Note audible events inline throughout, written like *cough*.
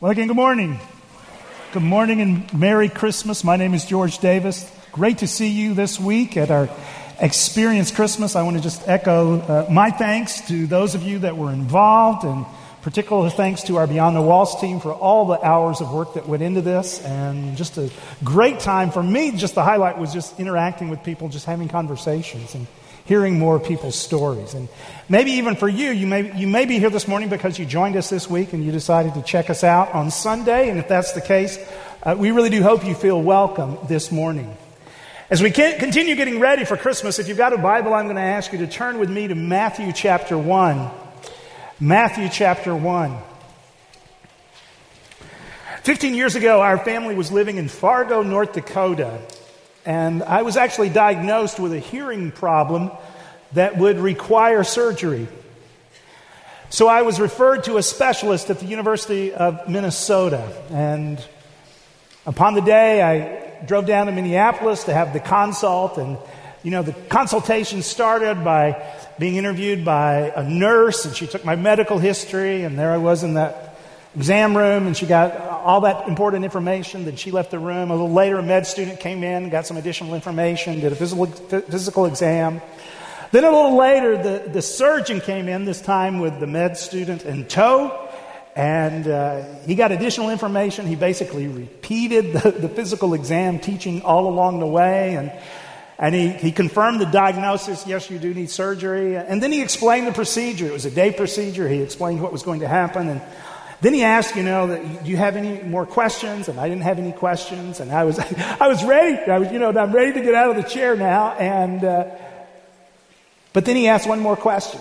Well, again, good morning. Good morning and Merry Christmas. My name is George Davis. Great to see you this week at our Experience Christmas. I want to just echo uh, my thanks to those of you that were involved, and particular thanks to our Beyond the Walls team for all the hours of work that went into this. And just a great time for me. Just the highlight was just interacting with people, just having conversations and hearing more people's stories. And maybe even for you, you may, you may be here this morning because you joined us this week and you decided to check us out on Sunday. And if that's the case, uh, we really do hope you feel welcome this morning. As we continue getting ready for Christmas, if you've got a Bible, I'm going to ask you to turn with me to Matthew chapter 1. Matthew chapter 1. 15 years ago, our family was living in Fargo, North Dakota. And I was actually diagnosed with a hearing problem that would require surgery. So I was referred to a specialist at the University of Minnesota. And upon the day, I drove down to Minneapolis to have the consult. And, you know, the consultation started by being interviewed by a nurse, and she took my medical history, and there I was in that exam room and she got all that important information. Then she left the room. A little later, a med student came in, got some additional information, did a physical, physical exam. Then a little later, the, the surgeon came in, this time with the med student in tow, and uh, he got additional information. He basically repeated the, the physical exam teaching all along the way, and, and he, he confirmed the diagnosis yes, you do need surgery. And then he explained the procedure. It was a day procedure. He explained what was going to happen. And then he asked, you know, do you have any more questions? And I didn't have any questions. And I was, *laughs* I was ready. I was, you know, I'm ready to get out of the chair now. And, uh, but then he asked one more question.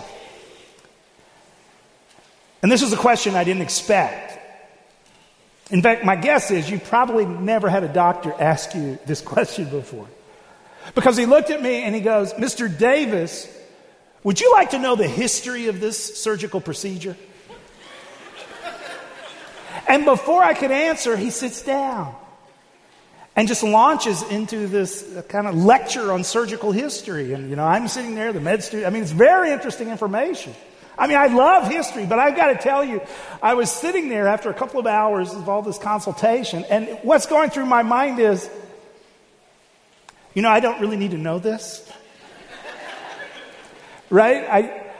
And this was a question I didn't expect. In fact, my guess is you probably never had a doctor ask you this question before. Because he looked at me and he goes, Mr. Davis, would you like to know the history of this surgical procedure? And before I could answer, he sits down and just launches into this kind of lecture on surgical history. And, you know, I'm sitting there, the med student. I mean, it's very interesting information. I mean, I love history, but I've got to tell you, I was sitting there after a couple of hours of all this consultation, and what's going through my mind is, you know, I don't really need to know this. *laughs* right? I,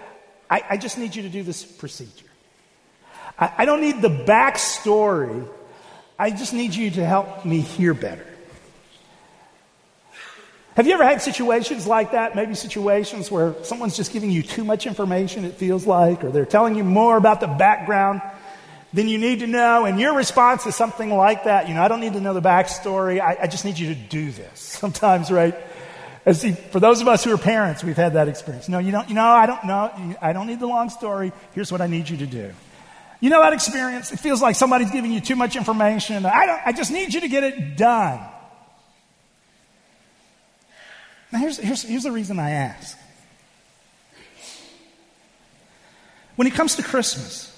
I, I just need you to do this procedure. I, I don't need the backstory. I just need you to help me hear better. Have you ever had situations like that? Maybe situations where someone's just giving you too much information, it feels like, or they're telling you more about the background than you need to know, and your response is something like that. You know, I don't need to know the backstory. I, I just need you to do this. *laughs* Sometimes, right? And see, for those of us who are parents, we've had that experience. No, you don't, you know, I don't know. I don't need the long story. Here's what I need you to do. You know that experience? It feels like somebody's giving you too much information. I, don't, I just need you to get it done. Now, here's, here's, here's the reason I ask. When it comes to Christmas,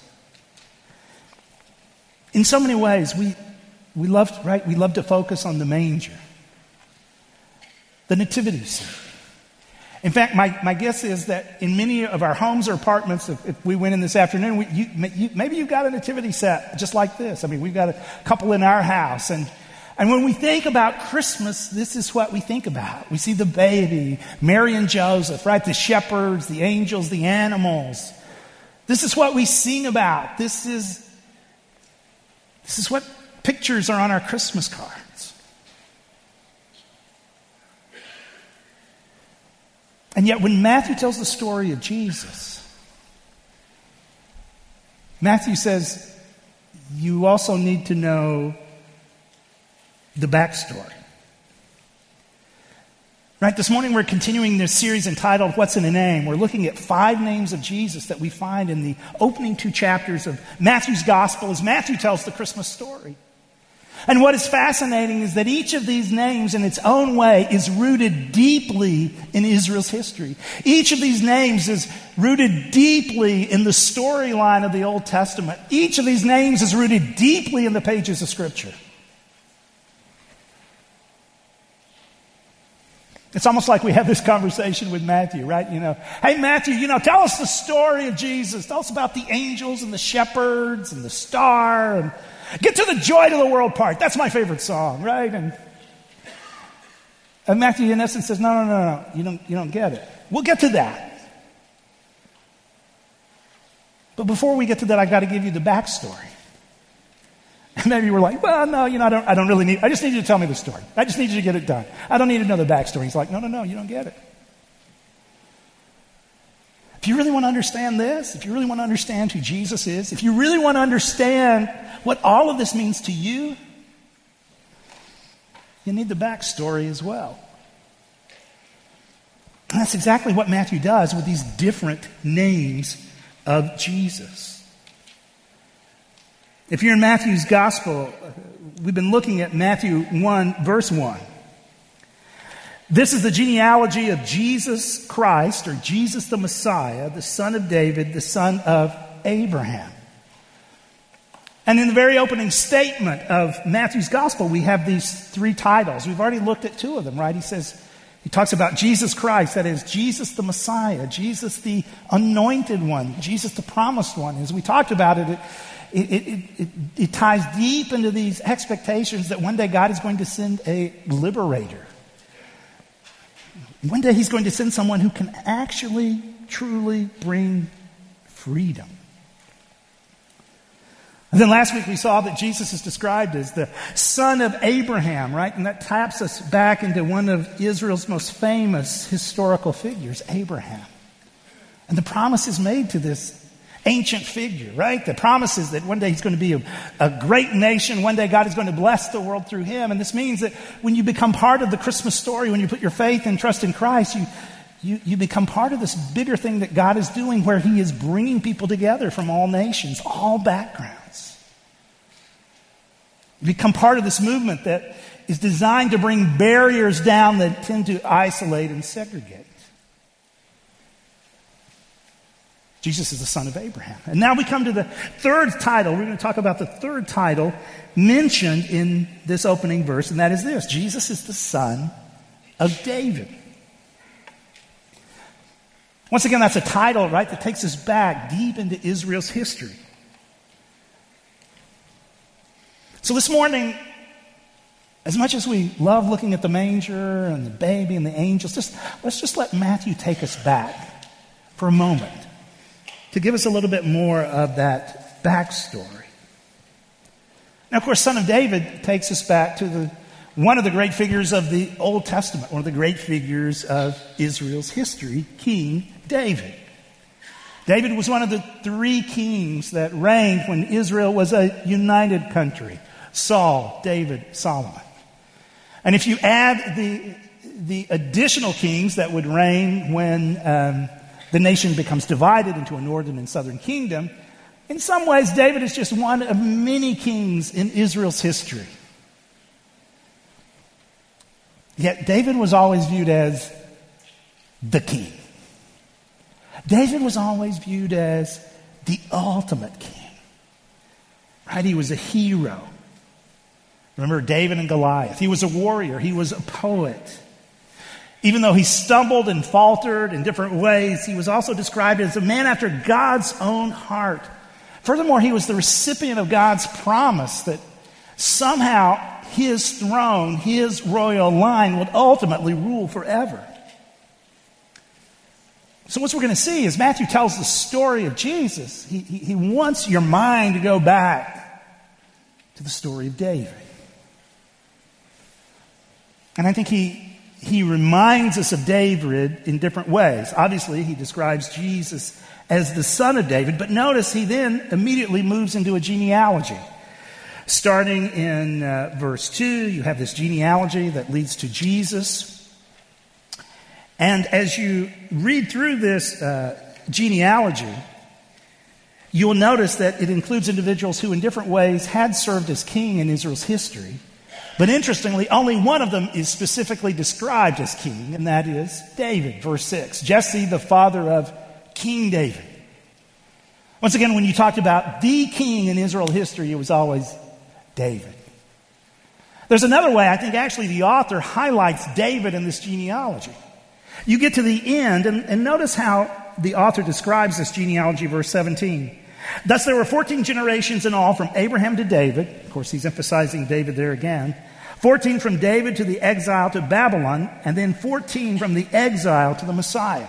in so many ways, we, we love, right? We love to focus on the manger, the nativity scene. In fact, my, my guess is that in many of our homes or apartments, if, if we went in this afternoon, we, you, you, maybe you've got a nativity set just like this. I mean, we've got a couple in our house. And, and when we think about Christmas, this is what we think about. We see the baby, Mary and Joseph, right? The shepherds, the angels, the animals. This is what we sing about. This is, this is what pictures are on our Christmas card. And yet, when Matthew tells the story of Jesus, Matthew says, you also need to know the backstory. Right, this morning we're continuing this series entitled What's in a Name? We're looking at five names of Jesus that we find in the opening two chapters of Matthew's Gospel as Matthew tells the Christmas story. And what is fascinating is that each of these names, in its own way, is rooted deeply in Israel's history. Each of these names is rooted deeply in the storyline of the Old Testament. Each of these names is rooted deeply in the pages of Scripture. It's almost like we have this conversation with Matthew, right? You know, hey, Matthew, you know, tell us the story of Jesus. Tell us about the angels and the shepherds and the star and Get to the joy to the world part. That's my favorite song, right? And, and Matthew, in essence, says, no, no, no, no, you don't, you don't get it. We'll get to that. But before we get to that, I've got to give you the backstory. And maybe we're like, well, no, you know, I don't, I don't really need, I just need you to tell me the story. I just need you to get it done. I don't need the backstory. He's like, no, no, no, you don't get it. If you really want to understand this, if you really want to understand who Jesus is, if you really want to understand what all of this means to you, you need the backstory as well. And that's exactly what Matthew does with these different names of Jesus. If you're in Matthew's gospel, we've been looking at Matthew 1, verse 1. This is the genealogy of Jesus Christ, or Jesus the Messiah, the son of David, the son of Abraham. And in the very opening statement of Matthew's gospel, we have these three titles. We've already looked at two of them, right? He says, he talks about Jesus Christ, that is, Jesus the Messiah, Jesus the anointed one, Jesus the promised one. As we talked about it, it, it, it, it ties deep into these expectations that one day God is going to send a liberator one day he's going to send someone who can actually, truly bring freedom. And then last week we saw that Jesus is described as the son of Abraham, right? And that taps us back into one of Israel's most famous historical figures, Abraham. And the promise is made to this ancient figure, right? The promises that one day he's going to be a, a, great nation. One day God is going to bless the world through him. And this means that when you become part of the Christmas story, when you put your faith and trust in Christ, you, you, you become part of this bigger thing that God is doing where he is bringing people together from all nations, all backgrounds. You become part of this movement that is designed to bring barriers down that tend to isolate and segregate. Jesus is the son of Abraham. And now we come to the third title. We're going to talk about the third title mentioned in this opening verse, and that is this Jesus is the son of David. Once again, that's a title, right, that takes us back deep into Israel's history. So this morning, as much as we love looking at the manger and the baby and the angels, just, let's just let Matthew take us back for a moment to give us a little bit more of that backstory. Now, of course, Son of David takes us back to the, one of the great figures of the Old Testament, one of the great figures of Israel's history, King David. David was one of the three kings that reigned when Israel was a united country Saul, David, Solomon. And if you add the, the additional kings that would reign when um, the nation becomes divided into a northern and southern kingdom. In some ways, David is just one of many kings in Israel's history. Yet David was always viewed as the king. David was always viewed as the ultimate king. Right? He was a hero. Remember David and Goliath. He was a warrior. He was a poet. Even though he stumbled and faltered in different ways, he was also described as a man after God's own heart. Furthermore, he was the recipient of God's promise that somehow his throne, his royal line, would ultimately rule forever. So, what we're going to see is Matthew tells the story of Jesus. He, he, he wants your mind to go back to the story of David. And I think he he reminds us of David in different ways. Obviously, he describes Jesus as the son of David, but notice he then immediately moves into a genealogy. Starting in uh, verse 2, you have this genealogy that leads to Jesus. And as you read through this uh, genealogy, you'll notice that it includes individuals who, in different ways, had served as king in Israel's history but interestingly, only one of them is specifically described as king, and that is David, verse 6. Jesse, the father of King David. Once again, when you talked about the king in Israel history, it was always David. There's another way, I think actually the author highlights David in this genealogy. You get to the end, and, and notice how the author describes this genealogy, verse 17. Thus, there were 14 generations in all from Abraham to David. Of course, he's emphasizing David there again. 14 from David to the exile to Babylon, and then 14 from the exile to the Messiah.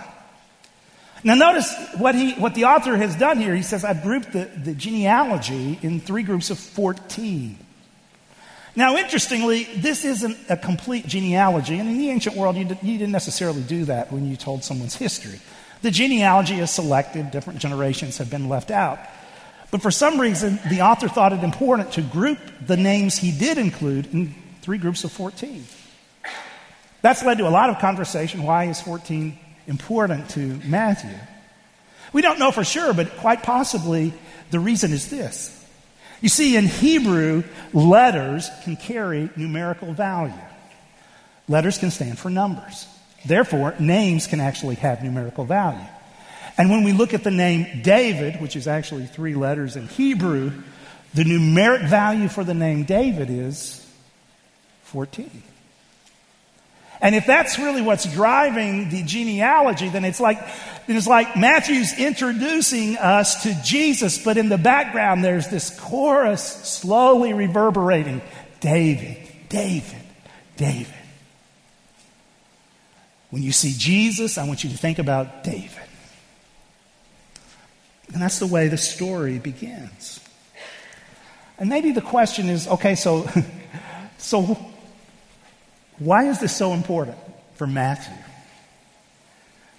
Now, notice what, he, what the author has done here. He says, I've grouped the, the genealogy in three groups of 14. Now, interestingly, this isn't a complete genealogy, and in the ancient world, you, you didn't necessarily do that when you told someone's history. The genealogy is selective, different generations have been left out. But for some reason, the author thought it important to group the names he did include in three groups of 14. That's led to a lot of conversation. Why is 14 important to Matthew? We don't know for sure, but quite possibly the reason is this. You see, in Hebrew, letters can carry numerical value. Letters can stand for numbers. Therefore, names can actually have numerical value. And when we look at the name David, which is actually three letters in Hebrew, the numeric value for the name David is 14. And if that's really what's driving the genealogy, then it's like, it's like Matthew's introducing us to Jesus, but in the background there's this chorus slowly reverberating David, David, David. When you see Jesus, I want you to think about David. And that's the way the story begins. And maybe the question is okay, so, *laughs* so why is this so important for Matthew?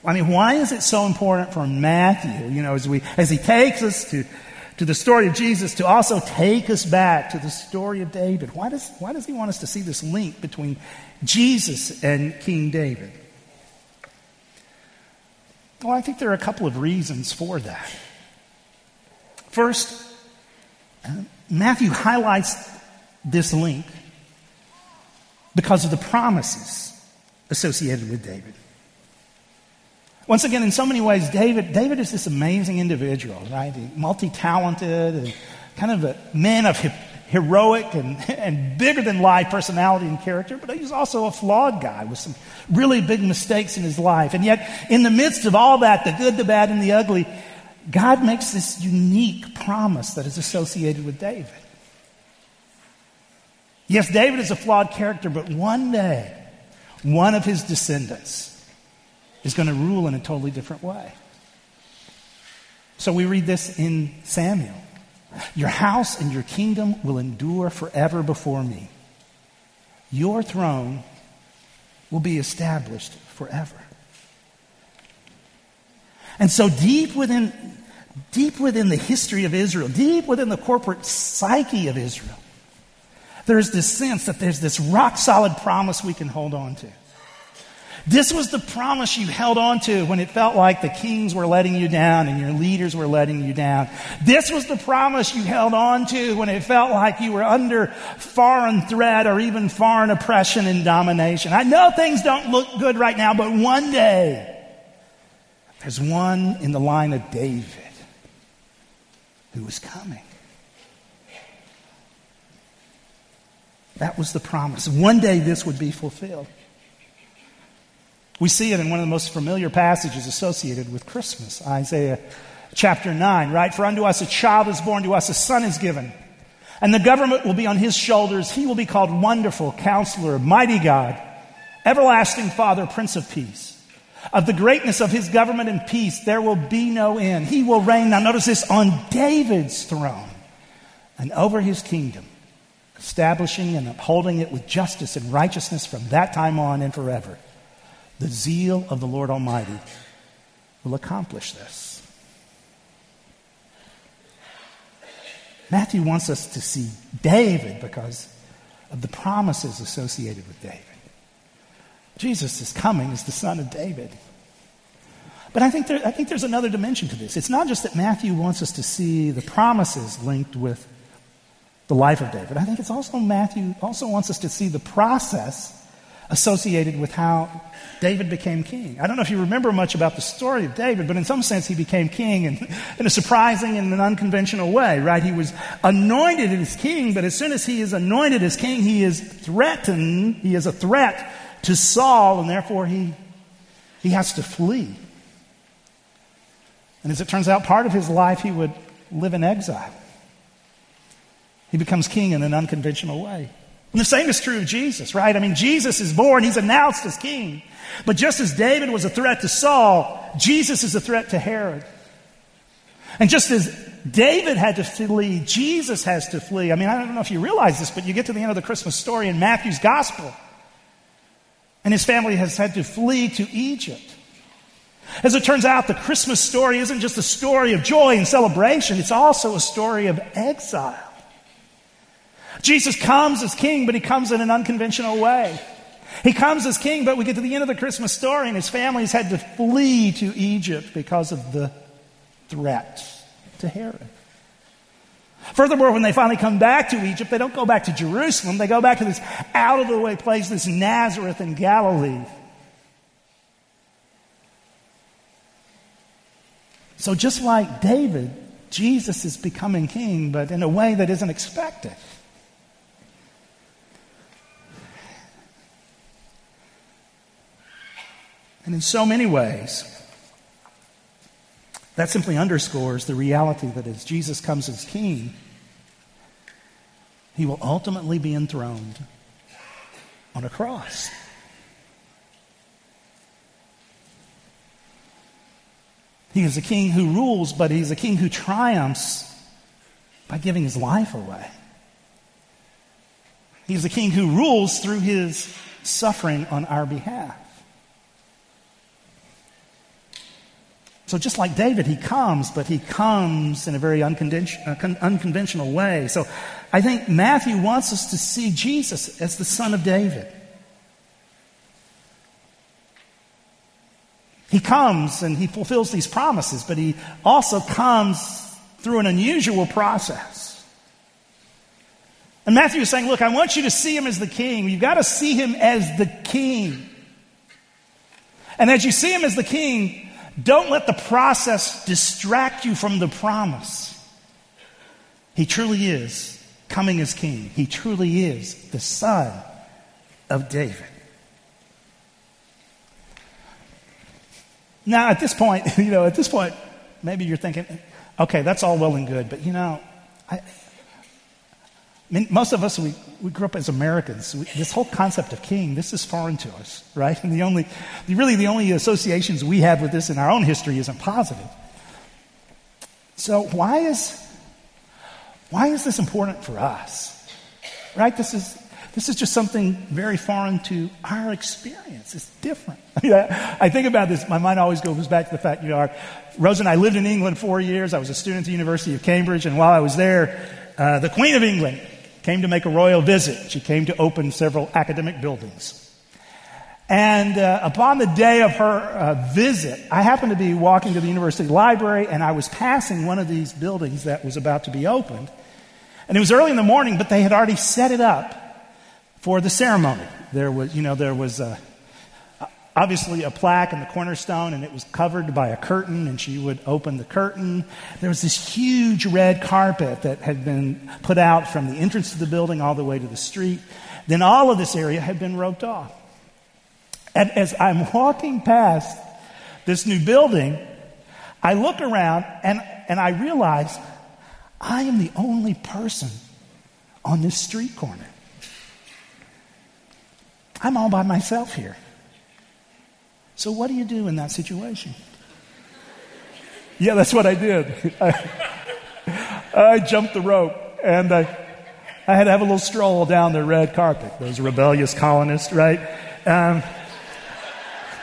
I mean, why is it so important for Matthew, you know, as, we, as he takes us to, to the story of Jesus, to also take us back to the story of David? Why does, why does he want us to see this link between Jesus and King David? Well, I think there are a couple of reasons for that. First, Matthew highlights this link because of the promises associated with David. Once again, in so many ways, David, David is this amazing individual, right? Multi talented and kind of a man of heroic and, *laughs* and bigger than life personality and character, but he's also a flawed guy with some really big mistakes in his life. And yet, in the midst of all that, the good, the bad, and the ugly, God makes this unique promise that is associated with David. Yes, David is a flawed character, but one day, one of his descendants is going to rule in a totally different way. So we read this in Samuel. Your house and your kingdom will endure forever before me. Your throne will be established forever. And so deep within, deep within the history of Israel, deep within the corporate psyche of Israel, there's this sense that there's this rock solid promise we can hold on to. This was the promise you held on to when it felt like the kings were letting you down and your leaders were letting you down. This was the promise you held on to when it felt like you were under foreign threat or even foreign oppression and domination. I know things don't look good right now, but one day there's one in the line of David who is coming. That was the promise. One day this would be fulfilled. We see it in one of the most familiar passages associated with Christmas, Isaiah chapter 9, right? For unto us a child is born, to us a son is given. And the government will be on his shoulders. He will be called Wonderful Counselor, Mighty God, Everlasting Father, Prince of Peace. Of the greatness of his government and peace, there will be no end. He will reign, now notice this, on David's throne and over his kingdom, establishing and upholding it with justice and righteousness from that time on and forever. The zeal of the Lord Almighty will accomplish this. Matthew wants us to see David because of the promises associated with David. Jesus is coming as the son of David. But I think, there, I think there's another dimension to this. It's not just that Matthew wants us to see the promises linked with the life of David. I think it's also Matthew also wants us to see the process associated with how David became king. I don't know if you remember much about the story of David, but in some sense he became king in, *laughs* in a surprising and an unconventional way, right? He was anointed as king, but as soon as he is anointed as king, he is threatened, he is a threat to Saul, and therefore he, he has to flee. And as it turns out, part of his life he would live in exile. He becomes king in an unconventional way. And the same is true of Jesus, right? I mean, Jesus is born, he's announced as king. But just as David was a threat to Saul, Jesus is a threat to Herod. And just as David had to flee, Jesus has to flee. I mean, I don't know if you realize this, but you get to the end of the Christmas story in Matthew's gospel, and his family has had to flee to Egypt. As it turns out, the Christmas story isn't just a story of joy and celebration, it's also a story of exile. Jesus comes as king, but he comes in an unconventional way. He comes as king, but we get to the end of the Christmas story, and his family's had to flee to Egypt because of the threat to Herod. Furthermore, when they finally come back to Egypt, they don't go back to Jerusalem. They go back to this out of the way place, this Nazareth in Galilee. So, just like David, Jesus is becoming king, but in a way that isn't expected. And in so many ways, that simply underscores the reality that as Jesus comes as king, he will ultimately be enthroned on a cross. He is a king who rules, but he's a king who triumphs by giving his life away. He's a king who rules through his suffering on our behalf. So, just like David, he comes, but he comes in a very unconventional, uh, unconventional way. So, I think Matthew wants us to see Jesus as the son of David. He comes and he fulfills these promises, but he also comes through an unusual process. And Matthew is saying, Look, I want you to see him as the king. You've got to see him as the king. And as you see him as the king, don't let the process distract you from the promise. He truly is coming as king. He truly is the son of David. Now, at this point, *laughs* you know, at this point, maybe you're thinking, okay, that's all well and good, but you know, I, mean, most of us, we, we grew up as Americans. We, this whole concept of king, this is foreign to us, right? And the only, really, the only associations we have with this in our own history isn't positive. So, why is, why is this important for us? Right? This is, this is just something very foreign to our experience. It's different. *laughs* I think about this. My mind always goes back to the fact, you know, our, Rose and I lived in England four years. I was a student at the University of Cambridge, and while I was there, uh, the Queen of England came to make a royal visit. She came to open several academic buildings. And uh, upon the day of her uh, visit, I happened to be walking to the university library and I was passing one of these buildings that was about to be opened. And it was early in the morning, but they had already set it up for the ceremony. There was, you know, there was a, obviously a plaque in the cornerstone and it was covered by a curtain and she would open the curtain. There was this huge red carpet that had been put out from the entrance to the building all the way to the street. Then all of this area had been roped off. And as i'm walking past this new building i look around and, and i realize i am the only person on this street corner. I'm all by myself here so, what do you do in that situation? Yeah, that's what I did. *laughs* I, I jumped the rope and I, I had to have a little stroll down the red carpet. Those rebellious colonists, right? Um,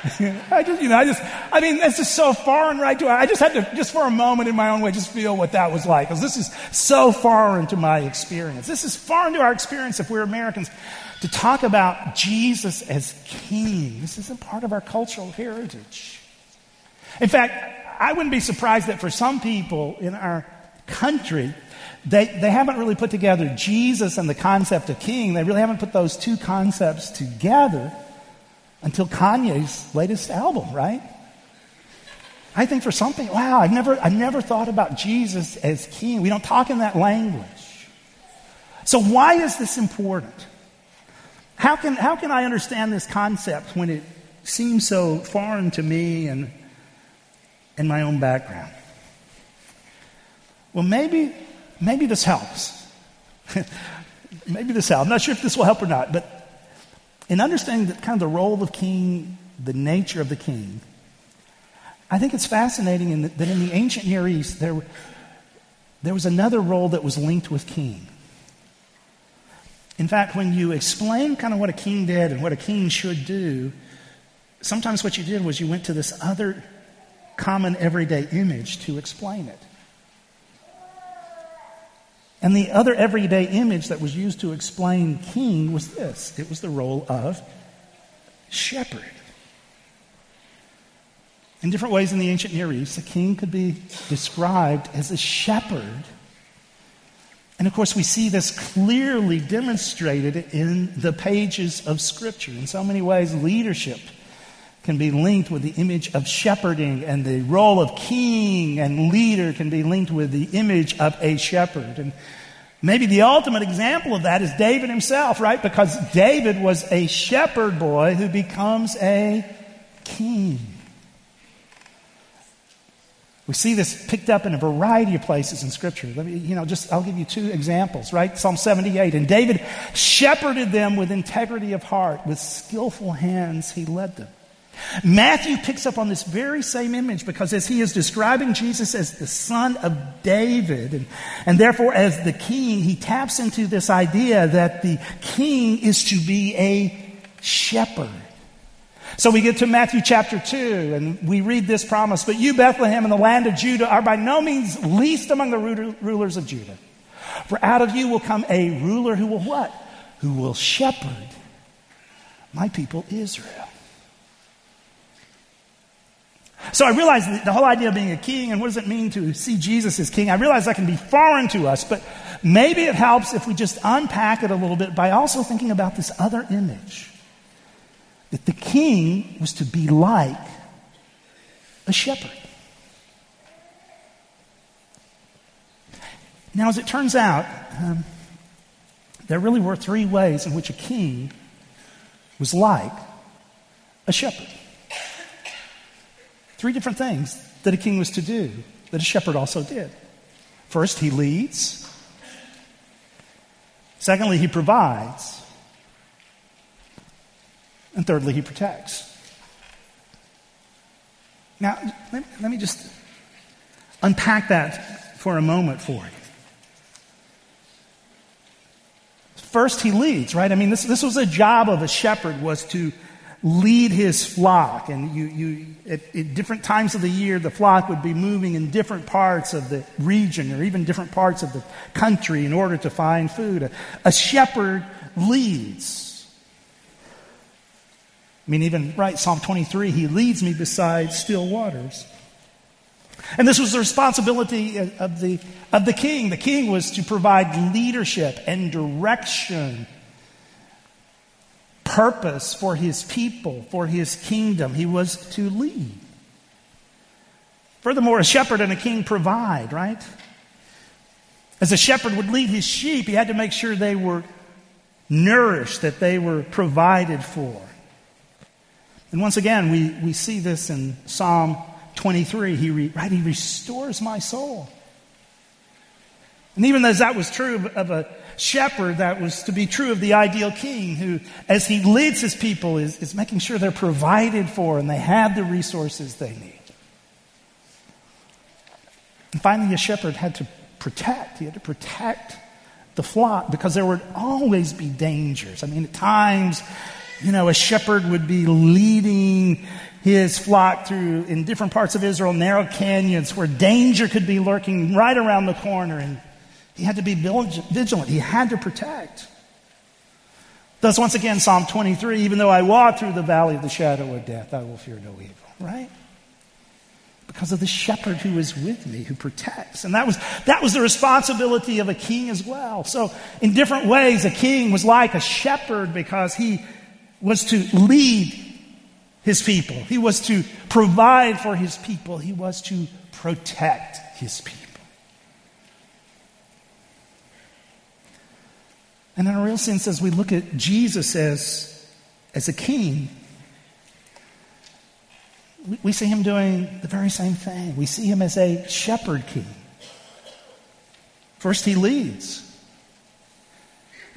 *laughs* I just, you know, I just, I mean, this is so foreign, right? To I just had to, just for a moment in my own way, just feel what that was like, because this is so foreign to my experience. This is foreign to our experience if we're Americans to talk about Jesus as king. This isn't part of our cultural heritage. In fact, I wouldn't be surprised that for some people in our country, they, they haven't really put together Jesus and the concept of king. They really haven't put those two concepts together until Kanye's latest album, right? I think for some people, wow, I've never, I've never thought about Jesus as king. We don't talk in that language. So, why is this important? How can, how can I understand this concept when it seems so foreign to me and, and my own background? Well, maybe, maybe this helps. *laughs* maybe this helps. I'm not sure if this will help or not, but in understanding the, kind of the role of king, the nature of the king, I think it's fascinating in the, that in the ancient Near East, there, there was another role that was linked with king. In fact, when you explain kind of what a king did and what a king should do, sometimes what you did was you went to this other common everyday image to explain it. And the other everyday image that was used to explain king was this it was the role of shepherd. In different ways in the ancient Near East, a king could be described as a shepherd. And of course, we see this clearly demonstrated in the pages of Scripture. In so many ways, leadership can be linked with the image of shepherding, and the role of king and leader can be linked with the image of a shepherd. And maybe the ultimate example of that is David himself, right? Because David was a shepherd boy who becomes a king. We see this picked up in a variety of places in Scripture. Let me, you know, just I'll give you two examples, right? Psalm 78. And David shepherded them with integrity of heart, with skillful hands he led them. Matthew picks up on this very same image because as he is describing Jesus as the son of David and, and therefore as the king, he taps into this idea that the king is to be a shepherd. So we get to Matthew chapter 2 and we read this promise, but you, Bethlehem, in the land of Judah, are by no means least among the rulers of Judah. For out of you will come a ruler who will what? Who will shepherd my people Israel. So I realize the whole idea of being a king and what does it mean to see Jesus as king, I realize that can be foreign to us, but maybe it helps if we just unpack it a little bit by also thinking about this other image. That the king was to be like a shepherd. Now, as it turns out, um, there really were three ways in which a king was like a shepherd. Three different things that a king was to do that a shepherd also did. First, he leads. Secondly, he provides. And thirdly, he protects. Now, let, let me just unpack that for a moment for you. First, he leads, right? I mean, this, this was a job of a shepherd was to lead his flock. And you, you, at, at, different times of the year, the flock would be moving in different parts of the region or even different parts of the country in order to find food. A, a shepherd leads. I mean, even, right, Psalm 23, he leads me beside still waters. And this was the responsibility of the, of the king. The king was to provide leadership and direction purpose for his people, for his kingdom. He was to lead. Furthermore, a shepherd and a king provide, right? As a shepherd would lead his sheep, he had to make sure they were nourished, that they were provided for. And once again, we, we see this in Psalm 23. He, re, right, he restores my soul. And even as that was true of a shepherd, that was to be true of the ideal king who, as he leads his people, is, is making sure they're provided for and they have the resources they need. And finally, a shepherd had to protect. He had to protect the flock because there would always be dangers. I mean, at times, you know, a shepherd would be leading his flock through in different parts of Israel, narrow canyons where danger could be lurking right around the corner. And he had to be vigilant. He had to protect. Thus, once again, Psalm 23 even though I walk through the valley of the shadow of death, I will fear no evil, right? Because of the shepherd who is with me, who protects. And that was, that was the responsibility of a king as well. So, in different ways, a king was like a shepherd because he was to lead his people, he was to provide for his people, he was to protect his people. And in a real sense, as we look at Jesus as, as a king, we, we see him doing the very same thing. We see him as a shepherd king. First, he leads.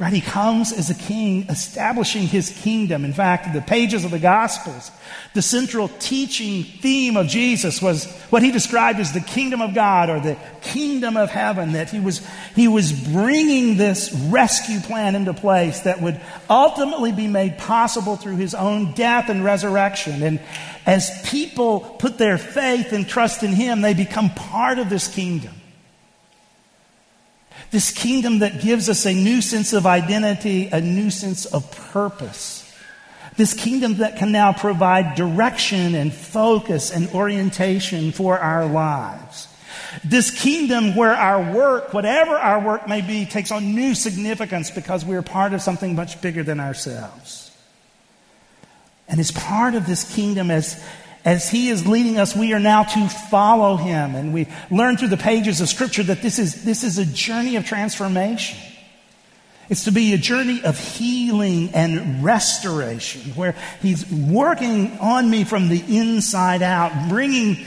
Right? He comes as a king, establishing his kingdom. In fact, the pages of the Gospels, the central teaching theme of Jesus was what he described as the kingdom of God or the kingdom of heaven, that he was, he was bringing this rescue plan into place that would ultimately be made possible through his own death and resurrection. And as people put their faith and trust in him, they become part of this kingdom. This kingdom that gives us a new sense of identity, a new sense of purpose. This kingdom that can now provide direction and focus and orientation for our lives. This kingdom where our work, whatever our work may be, takes on new significance because we're part of something much bigger than ourselves. And as part of this kingdom, as, as He is leading us, we are now to follow Him. And we learn through the pages of Scripture that this is, this is a journey of transformation. It's to be a journey of healing and restoration where He's working on me from the inside out, bringing,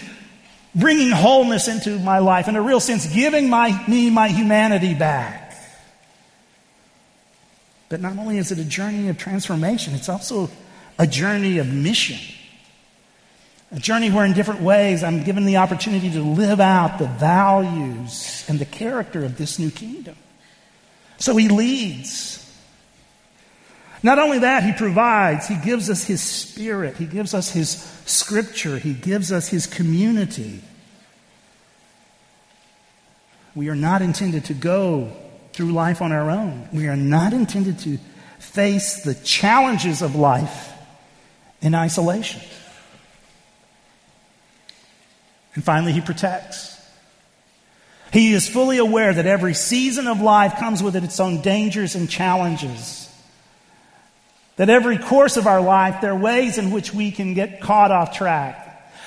bringing wholeness into my life, in a real sense, giving my, me my humanity back. But not only is it a journey of transformation, it's also a journey of mission. A journey where, in different ways, I'm given the opportunity to live out the values and the character of this new kingdom. So he leads. Not only that, he provides, he gives us his spirit, he gives us his scripture, he gives us his community. We are not intended to go through life on our own. We are not intended to face the challenges of life in isolation. And finally, he protects. He is fully aware that every season of life comes with its own dangers and challenges. That every course of our life, there are ways in which we can get caught off track.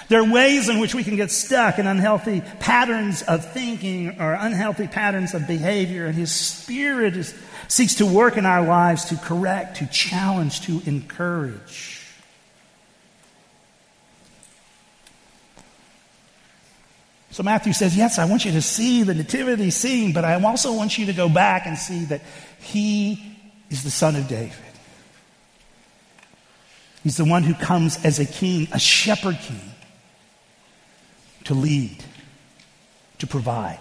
There are ways in which we can get stuck in unhealthy patterns of thinking or unhealthy patterns of behavior. And His Spirit is, seeks to work in our lives to correct, to challenge, to encourage. So Matthew says, Yes, I want you to see the nativity scene, but I also want you to go back and see that he is the son of David. He's the one who comes as a king, a shepherd king, to lead, to provide,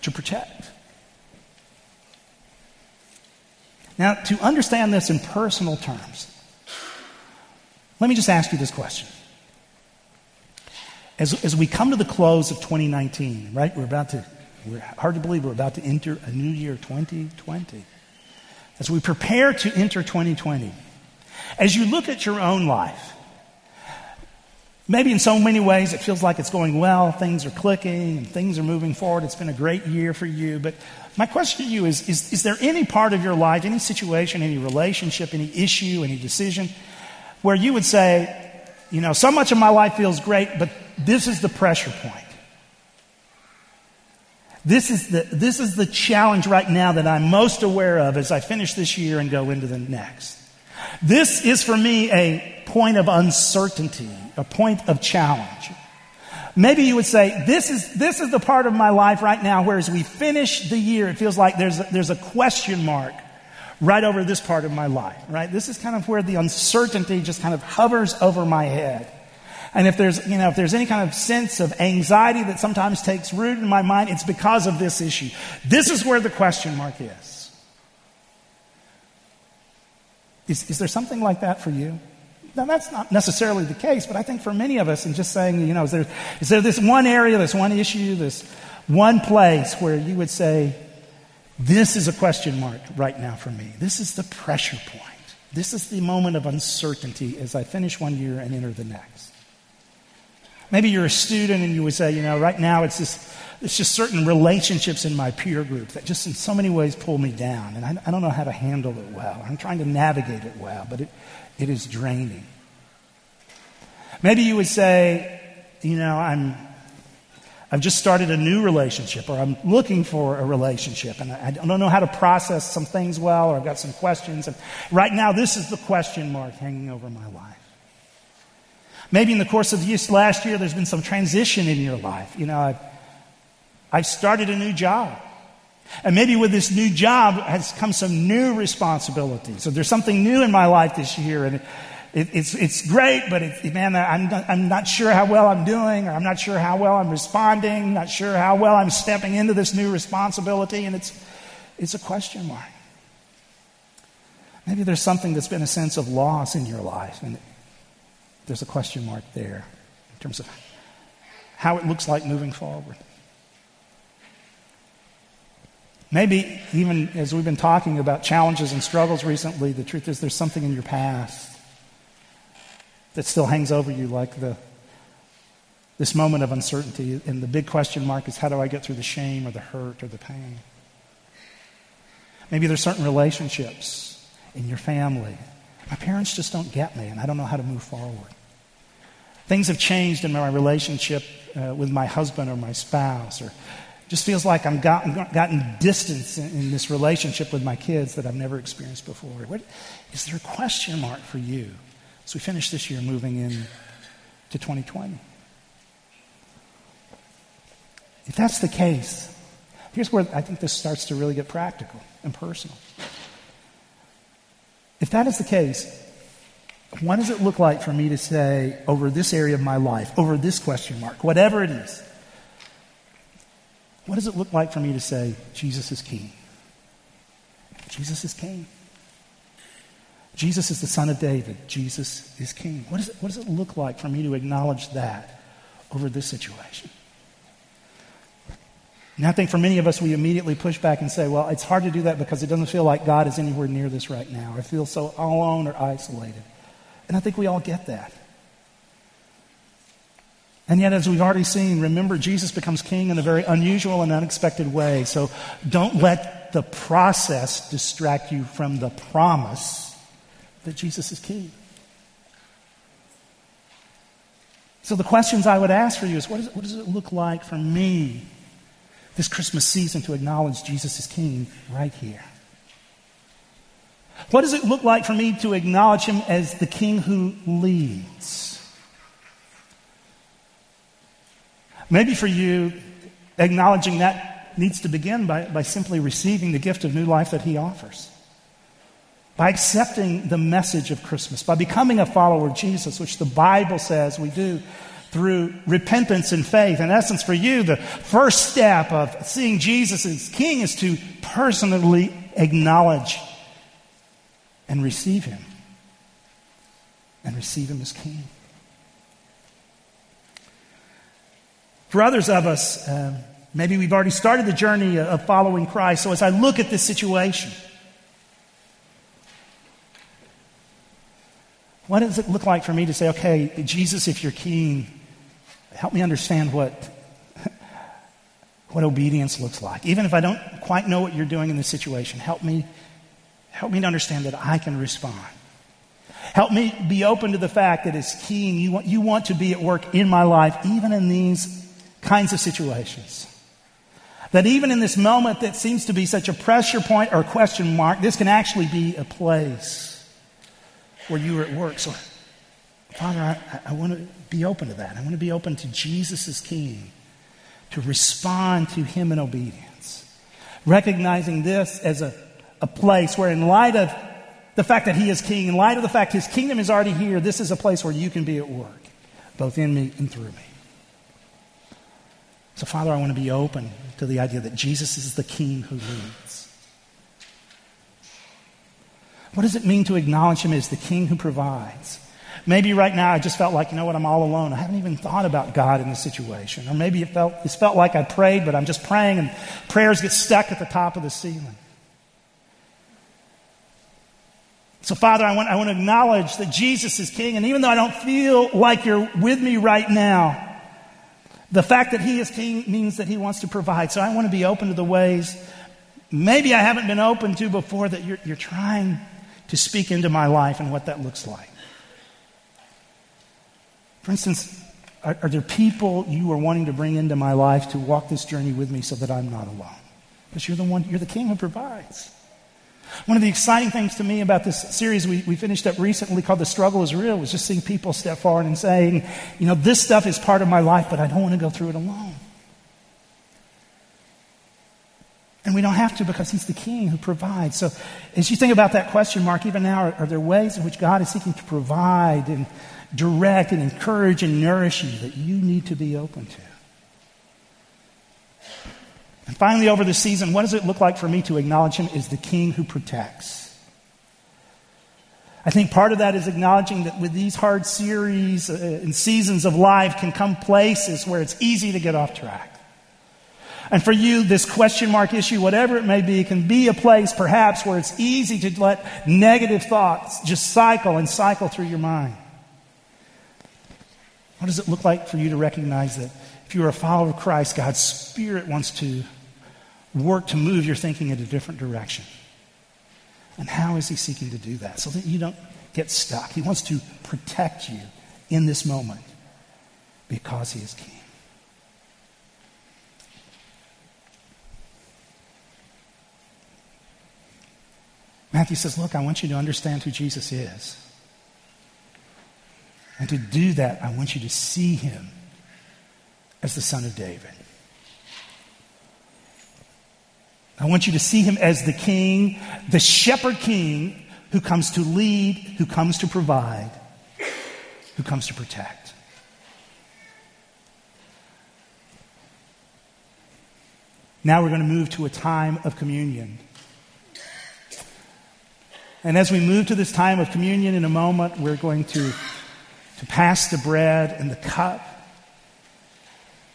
to protect. Now, to understand this in personal terms, let me just ask you this question. As, as we come to the close of 2019, right, we're about to, we're hard to believe we're about to enter a new year, 2020. As we prepare to enter 2020, as you look at your own life, maybe in so many ways it feels like it's going well, things are clicking, and things are moving forward. It's been a great year for you. But my question to you is, is, is there any part of your life, any situation, any relationship, any issue, any decision, where you would say, you know, so much of my life feels great, but this is the pressure point. This is the, this is the challenge right now that I'm most aware of as I finish this year and go into the next. This is for me a point of uncertainty, a point of challenge. Maybe you would say, this is, this is the part of my life right now where as we finish the year, it feels like there's a, there's a question mark right over this part of my life, right? This is kind of where the uncertainty just kind of hovers over my head. And if there's, you know, if there's any kind of sense of anxiety that sometimes takes root in my mind, it's because of this issue. This is where the question mark is. Is, is there something like that for you? Now, that's not necessarily the case, but I think for many of us, and just saying, you know, is there, is there this one area, this one issue, this one place where you would say, this is a question mark right now for me? This is the pressure point. This is the moment of uncertainty as I finish one year and enter the next. Maybe you're a student and you would say, you know, right now it's just, it's just certain relationships in my peer group that just in so many ways pull me down. And I, I don't know how to handle it well. I'm trying to navigate it well, but it, it is draining. Maybe you would say, you know, I'm, I've just started a new relationship or I'm looking for a relationship and I, I don't know how to process some things well or I've got some questions. And right now, this is the question mark hanging over my life. Maybe in the course of this last year, there's been some transition in your life. You know, I've, I've started a new job. And maybe with this new job has come some new responsibilities. So there's something new in my life this year. And it, it's, it's great, but it, man, I'm not, I'm not sure how well I'm doing, or I'm not sure how well I'm responding, not sure how well I'm stepping into this new responsibility. And it's, it's a question mark. Maybe there's something that's been a sense of loss in your life, and there's a question mark there in terms of how it looks like moving forward. Maybe even as we've been talking about challenges and struggles recently, the truth is there's something in your past that still hangs over you like the this moment of uncertainty and the big question mark is how do I get through the shame or the hurt or the pain? Maybe there's certain relationships in your family. My parents just don't get me and I don't know how to move forward. Things have changed in my relationship uh, with my husband or my spouse, or just feels like I'm gotten, gotten distance in, in, this relationship with my kids that I've never experienced before. What, is there a question mark for you as we finish this year moving in to 2020? If that's the case, here's where I think this starts to really get practical and personal. If that is the case, what does it look like for me to say over this area of my life, over this question mark, whatever it is? What does it look like for me to say, Jesus is king? Jesus is king. Jesus is the son of David. Jesus is king. What, is it, what does it look like for me to acknowledge that over this situation? And I think for many of us, we immediately push back and say, well, it's hard to do that because it doesn't feel like God is anywhere near this right now. I feel so alone or isolated. And I think we all get that. And yet, as we've already seen, remember, Jesus becomes king in a very unusual and unexpected way. So don't let the process distract you from the promise that Jesus is king. So the questions I would ask for you is what, is what does it look like for me this Christmas season to acknowledge Jesus is king right here? What does it look like for me to acknowledge him as the king who leads? Maybe for you, acknowledging that needs to begin by, by simply receiving the gift of new life that he offers. By accepting the message of Christmas, by becoming a follower of Jesus, which the Bible says we do through repentance and faith. In essence, for you, the first step of seeing Jesus as King is to personally acknowledge and receive Him. And receive Him as King. For others of us, um, maybe we've already started the journey of following Christ. So as I look at this situation, what does it look like for me to say, okay, Jesus, if you're king, help me understand what, what obedience looks like. Even if I don't quite know what you're doing in this situation, help me, help me to understand that I can respond. Help me be open to the fact that as king, you want, you want to be at work in my life, even in these kinds of situations. That even in this moment that seems to be such a pressure point or question mark, this can actually be a place where you are at work. So, Father, I, I want to be open to that. I want to be open to Jesus as King, to respond to Him in obedience. Recognizing this as a, a place where, in light of the fact that He is King, in light of the fact His kingdom is already here, this is a place where you can be at work, both in me and through me. So, Father, I want to be open to the idea that Jesus is the King who leads. What does it mean to acknowledge Him as the King who provides? Maybe right now I just felt like, you know what, I'm all alone. I haven't even thought about God in this situation. Or maybe it felt, it felt like I prayed, but I'm just praying and prayers get stuck at the top of the ceiling. So, Father, I want, I want to acknowledge that Jesus is King, and even though I don't feel like you're with me right now, the fact that He is King means that He wants to provide. So I want to be open to the ways maybe I haven't been open to before that you're, you're trying to speak into my life and what that looks like. For instance, are, are there people you are wanting to bring into my life to walk this journey with me so that I'm not alone? Because you're the one, you're the King who provides. One of the exciting things to me about this series we, we finished up recently called The Struggle is Real was just seeing people step forward and saying, you know, this stuff is part of my life, but I don't want to go through it alone. And we don't have to because He's the King who provides. So as you think about that question mark, even now, are, are there ways in which God is seeking to provide and direct and encourage and nourish you that you need to be open to? And finally, over the season, what does it look like for me to acknowledge Him as the King who protects? I think part of that is acknowledging that with these hard series uh, and seasons of life can come places where it's easy to get off track. And for you, this question mark issue, whatever it may be, can be a place perhaps where it's easy to let negative thoughts just cycle and cycle through your mind. What does it look like for you to recognize that if you're a follower of Christ, God's Spirit wants to work to move your thinking in a different direction? And how is He seeking to do that? So that you don't get stuck. He wants to protect you in this moment because He is King. Matthew says, Look, I want you to understand who Jesus is. And to do that, I want you to see him as the Son of David. I want you to see him as the king, the shepherd king who comes to lead, who comes to provide, who comes to protect. Now we're going to move to a time of communion. And as we move to this time of communion in a moment, we're going to, to pass the bread and the cup.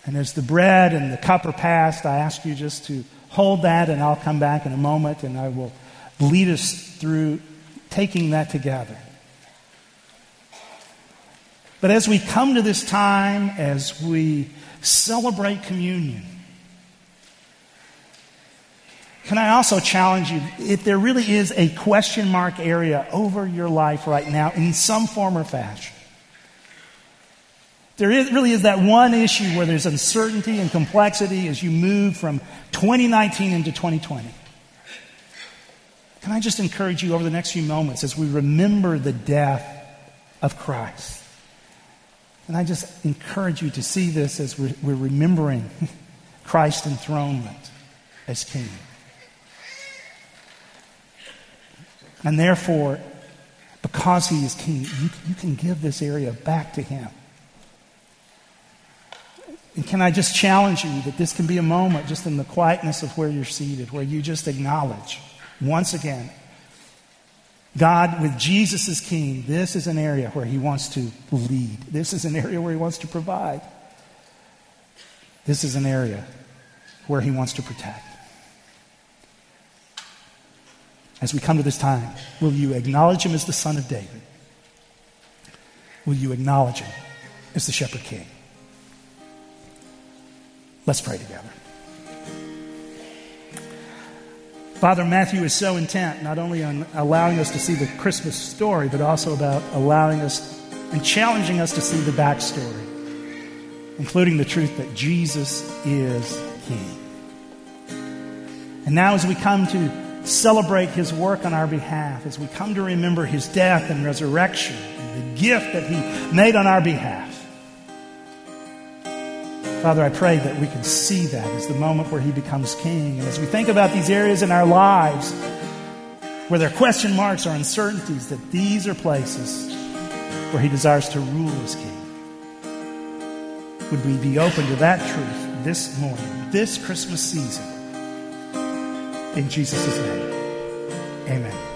And as the bread and the cup are passed, I ask you just to hold that, and I'll come back in a moment and I will lead us through taking that together. But as we come to this time, as we celebrate communion, can I also challenge you if there really is a question mark area over your life right now in some form or fashion? There is, really is that one issue where there's uncertainty and complexity as you move from 2019 into 2020. Can I just encourage you over the next few moments as we remember the death of Christ? And I just encourage you to see this as we're, we're remembering *laughs* Christ's enthronement as King. And therefore, because he is king, you, you can give this area back to him. And can I just challenge you that this can be a moment just in the quietness of where you're seated, where you just acknowledge once again God, with Jesus as king, this is an area where he wants to lead. This is an area where he wants to provide. This is an area where he wants to protect. as we come to this time, will you acknowledge him as the Son of David? Will you acknowledge him as the Shepherd King? Let's pray together. Father, Matthew is so intent not only on allowing us to see the Christmas story, but also about allowing us and challenging us to see the backstory, including the truth that Jesus is King. And now, as we come to celebrate his work on our behalf, as we come to remember his death and resurrection, and the gift that he made on our behalf. Father, I pray that we can see that as the moment where he becomes king. And as we think about these areas in our lives where there are question marks or uncertainties, that these are places where he desires to rule as king. Would we be open to that truth this morning, this Christmas season? In Jesus' name, amen.